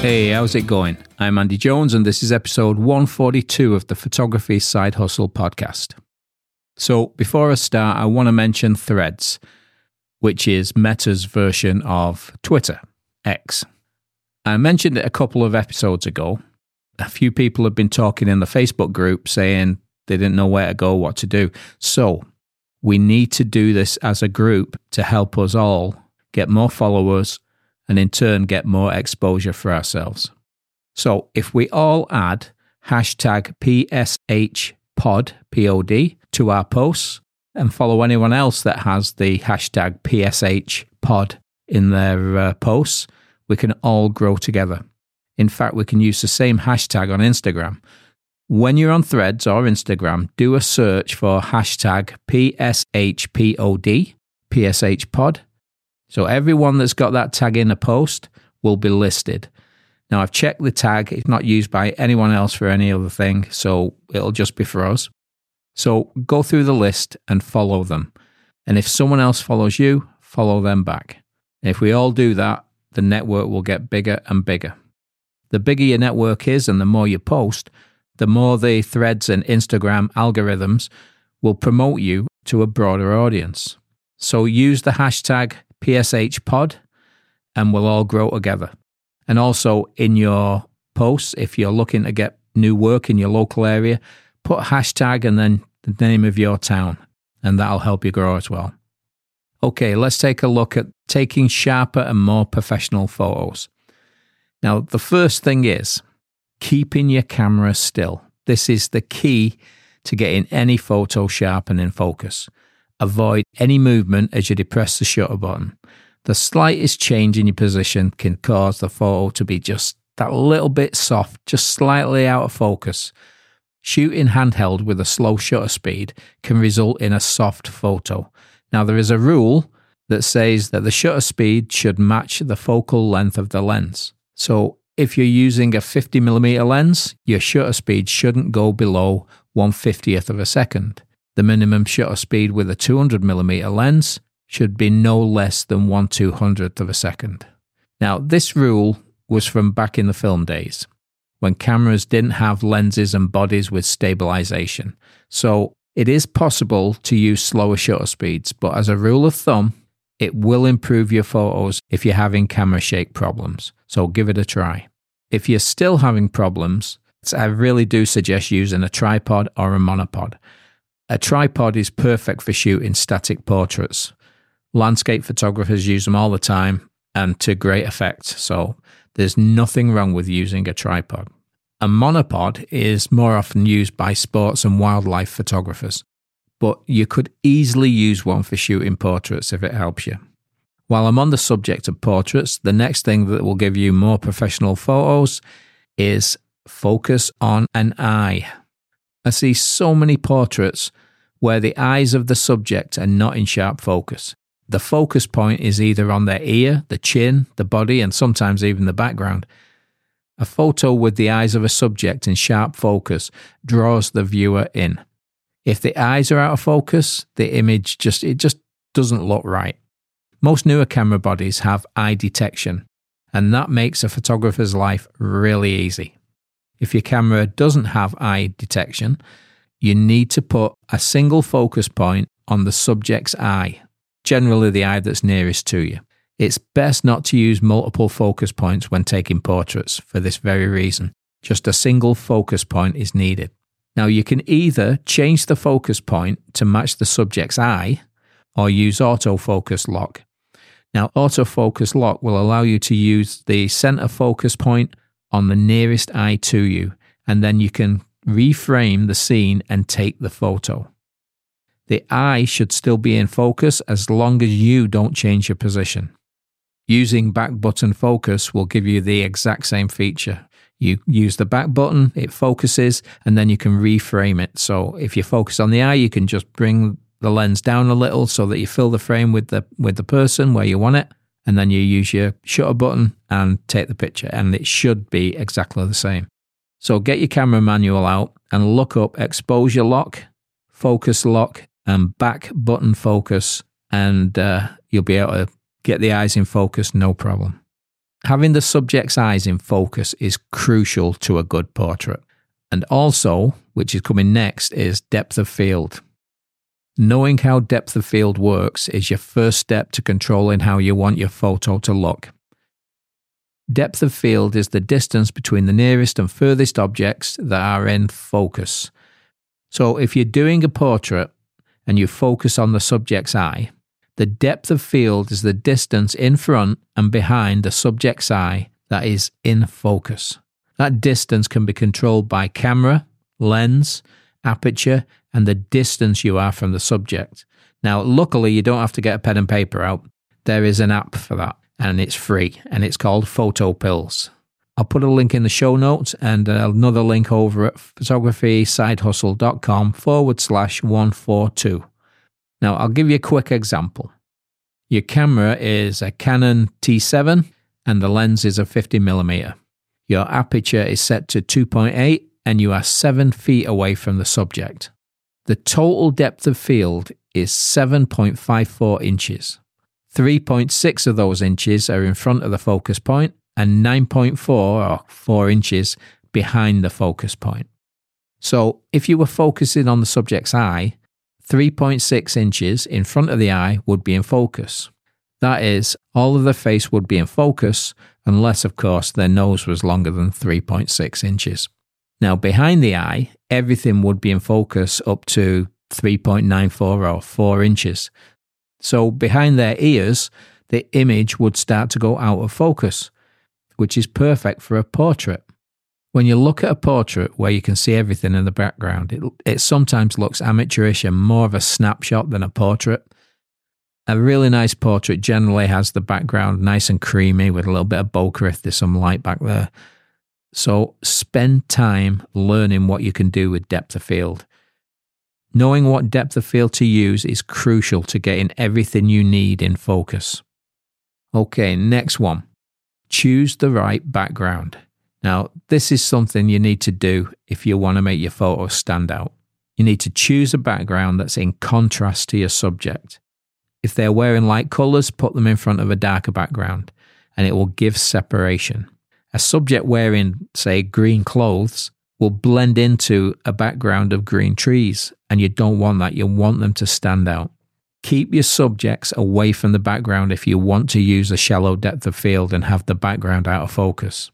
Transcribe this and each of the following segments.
Hey, how's it going? I'm Andy Jones, and this is episode 142 of the Photography Side Hustle podcast. So, before I start, I want to mention Threads, which is Meta's version of Twitter, X. I mentioned it a couple of episodes ago. A few people have been talking in the Facebook group saying they didn't know where to go, what to do. So, we need to do this as a group to help us all get more followers and in turn get more exposure for ourselves. So if we all add hashtag PSHPod, P-O-D, to our posts and follow anyone else that has the hashtag PSHPod in their uh, posts, we can all grow together. In fact, we can use the same hashtag on Instagram. When you're on Threads or Instagram, do a search for hashtag PSHPOD, PSHPod, so everyone that's got that tag in a post will be listed. Now I've checked the tag, it's not used by anyone else for any other thing, so it'll just be for us. So go through the list and follow them. And if someone else follows you, follow them back. If we all do that, the network will get bigger and bigger. The bigger your network is and the more you post, the more the threads and Instagram algorithms will promote you to a broader audience. So use the hashtag PSH Pod, and we'll all grow together. And also in your posts, if you're looking to get new work in your local area, put hashtag and then the name of your town, and that'll help you grow as well. Okay, let's take a look at taking sharper and more professional photos. Now, the first thing is keeping your camera still. This is the key to getting any photo sharp and in focus. Avoid any movement as you depress the shutter button. The slightest change in your position can cause the photo to be just that little bit soft, just slightly out of focus. Shooting handheld with a slow shutter speed can result in a soft photo. Now, there is a rule that says that the shutter speed should match the focal length of the lens. So, if you're using a 50mm lens, your shutter speed shouldn't go below 150th of a second. The minimum shutter speed with a 200mm lens should be no less than 1 200th of a second. Now, this rule was from back in the film days when cameras didn't have lenses and bodies with stabilization. So it is possible to use slower shutter speeds, but as a rule of thumb, it will improve your photos if you're having camera shake problems. So give it a try. If you're still having problems, I really do suggest using a tripod or a monopod. A tripod is perfect for shooting static portraits. Landscape photographers use them all the time and to great effect. So there's nothing wrong with using a tripod. A monopod is more often used by sports and wildlife photographers, but you could easily use one for shooting portraits if it helps you. While I'm on the subject of portraits, the next thing that will give you more professional photos is focus on an eye. I see so many portraits where the eyes of the subject are not in sharp focus. The focus point is either on their ear, the chin, the body, and sometimes even the background. A photo with the eyes of a subject in sharp focus draws the viewer in. If the eyes are out of focus, the image just it just doesn't look right. Most newer camera bodies have eye detection, and that makes a photographer's life really easy. If your camera doesn't have eye detection, you need to put a single focus point on the subject's eye, generally the eye that's nearest to you. It's best not to use multiple focus points when taking portraits for this very reason. Just a single focus point is needed. Now, you can either change the focus point to match the subject's eye or use autofocus lock. Now, autofocus lock will allow you to use the center focus point on the nearest eye to you, and then you can reframe the scene and take the photo. The eye should still be in focus as long as you don't change your position. Using back button focus will give you the exact same feature. You use the back button, it focuses, and then you can reframe it. So if you focus on the eye, you can just bring the lens down a little so that you fill the frame with the with the person where you want it and then you use your shutter button and take the picture, and it should be exactly the same. So get your camera manual out and look up exposure lock, focus lock, and back button focus and uh, you'll be able to get the eyes in focus no problem. Having the subject's eyes in focus is crucial to a good portrait. And also, which is coming next, is depth of field. Knowing how depth of field works is your first step to controlling how you want your photo to look. Depth of field is the distance between the nearest and furthest objects that are in focus. So if you're doing a portrait and you focus on the subject's eye, the depth of field is the distance in front and behind the subject's eye that is in focus. That distance can be controlled by camera, lens, aperture, and the distance you are from the subject. Now, luckily, you don't have to get a pen and paper out. There is an app for that, and it's free, and it's called PhotoPills. I'll put a link in the show notes and uh, another link over at photographysidehustle.com forward slash 142. Now, I'll give you a quick example. Your camera is a Canon T7 and the lens is a 50mm. Your aperture is set to 2.8 and you are 7 feet away from the subject. The total depth of field is 7.54 inches. 3.6 of those inches are in front of the focus point and 9.4 or 4 inches behind the focus point. So if you were focusing on the subject's eye, 3.6 inches in front of the eye would be in focus. That is, all of the face would be in focus, unless, of course, their nose was longer than 3.6 inches. Now, behind the eye, everything would be in focus up to 3.94 or 4 inches. So, behind their ears, the image would start to go out of focus which is perfect for a portrait. When you look at a portrait where you can see everything in the background, it, it sometimes looks amateurish and more of a snapshot than a portrait. A really nice portrait generally has the background nice and creamy with a little bit of bokeh if there's some light back there. So spend time learning what you can do with depth of field. Knowing what depth of field to use is crucial to getting everything you need in focus. Okay, next one choose the right background. Now, this is something you need to do if you want to make your photos stand out. You need to choose a background that's in contrast to your subject. If they're wearing light colours, put them in front of a darker background and it will give separation. A subject wearing, say, green clothes will blend into a background of green trees, and you don't want that. You want them to stand out. Keep your subjects away from the background if you want to use a shallow depth of field and have the background out of focus.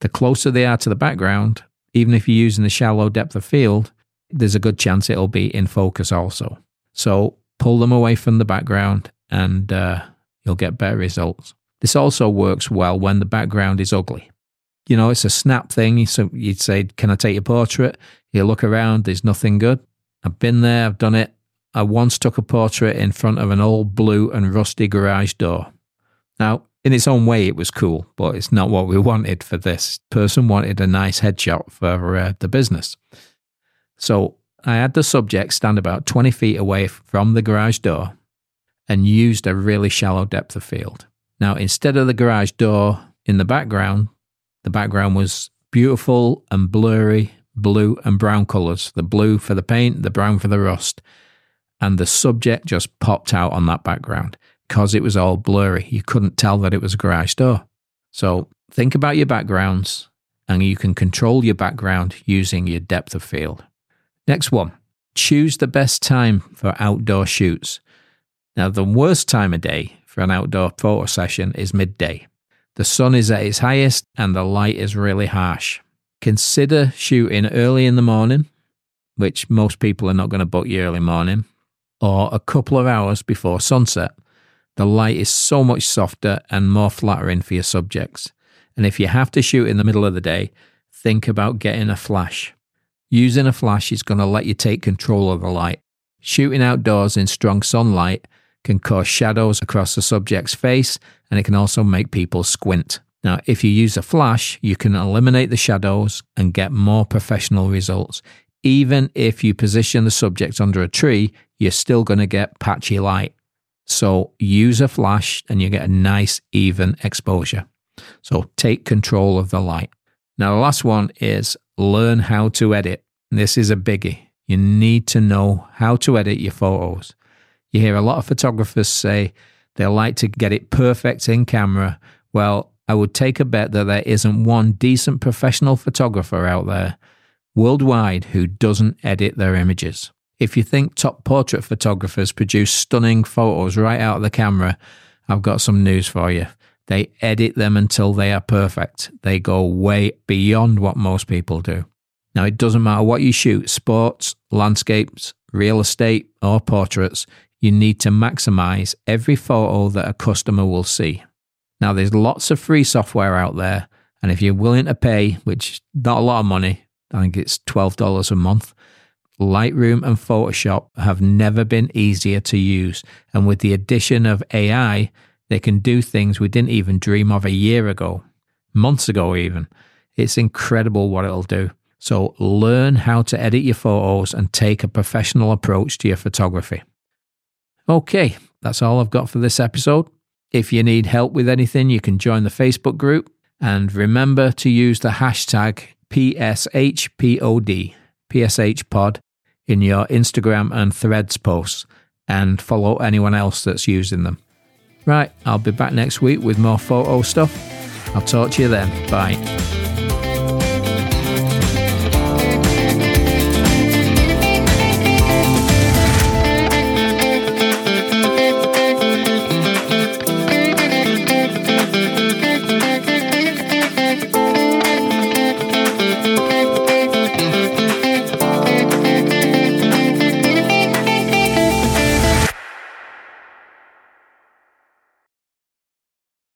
The closer they are to the background, even if you're using the shallow depth of field, there's a good chance it'll be in focus also. So pull them away from the background and uh, you'll get better results. This also works well when the background is ugly. You know, it's a snap thing. So you'd say, Can I take your portrait? You look around, there's nothing good. I've been there, I've done it. I once took a portrait in front of an old blue and rusty garage door. Now, in its own way, it was cool, but it's not what we wanted for this. Person wanted a nice headshot for uh, the business. So I had the subject stand about 20 feet away from the garage door and used a really shallow depth of field. Now, instead of the garage door in the background, the background was beautiful and blurry blue and brown colours the blue for the paint, the brown for the rust and the subject just popped out on that background because it was all blurry. You couldn't tell that it was a garage door. So think about your backgrounds and you can control your background using your depth of field. Next one, choose the best time for outdoor shoots. Now, the worst time of day for an outdoor photo session is midday. The sun is at its highest and the light is really harsh. Consider shooting early in the morning, which most people are not going to book you early morning, or a couple of hours before sunset. The light is so much softer and more flattering for your subjects. And if you have to shoot in the middle of the day, think about getting a flash. Using a flash is going to let you take control of the light. Shooting outdoors in strong sunlight can cause shadows across the subject's face and it can also make people squint. Now, if you use a flash, you can eliminate the shadows and get more professional results. Even if you position the subject under a tree, you're still going to get patchy light. So use a flash and you get a nice, even exposure. So take control of the light. Now, the last one is learn how to edit. This is a biggie. You need to know how to edit your photos. You hear a lot of photographers say they like to get it perfect in camera. Well, I would take a bet that there isn't one decent professional photographer out there worldwide who doesn't edit their images. If you think top portrait photographers produce stunning photos right out of the camera, I've got some news for you. They edit them until they are perfect. They go way beyond what most people do. Now, it doesn't matter what you shoot sports, landscapes, real estate, or portraits you need to maximize every photo that a customer will see. Now, there's lots of free software out there, and if you're willing to pay, which not a lot of money, I think it's $12 a month, Lightroom and Photoshop have never been easier to use. And with the addition of AI, they can do things we didn't even dream of a year ago, months ago, even. It's incredible what it'll do. So learn how to edit your photos and take a professional approach to your photography. Okay, that's all I've got for this episode. If you need help with anything, you can join the Facebook group and remember to use the hashtag PSHPOD, PSHPod, in your Instagram and threads posts and follow anyone else that's using them. Right, I'll be back next week with more photo stuff. I'll talk to you then. Bye.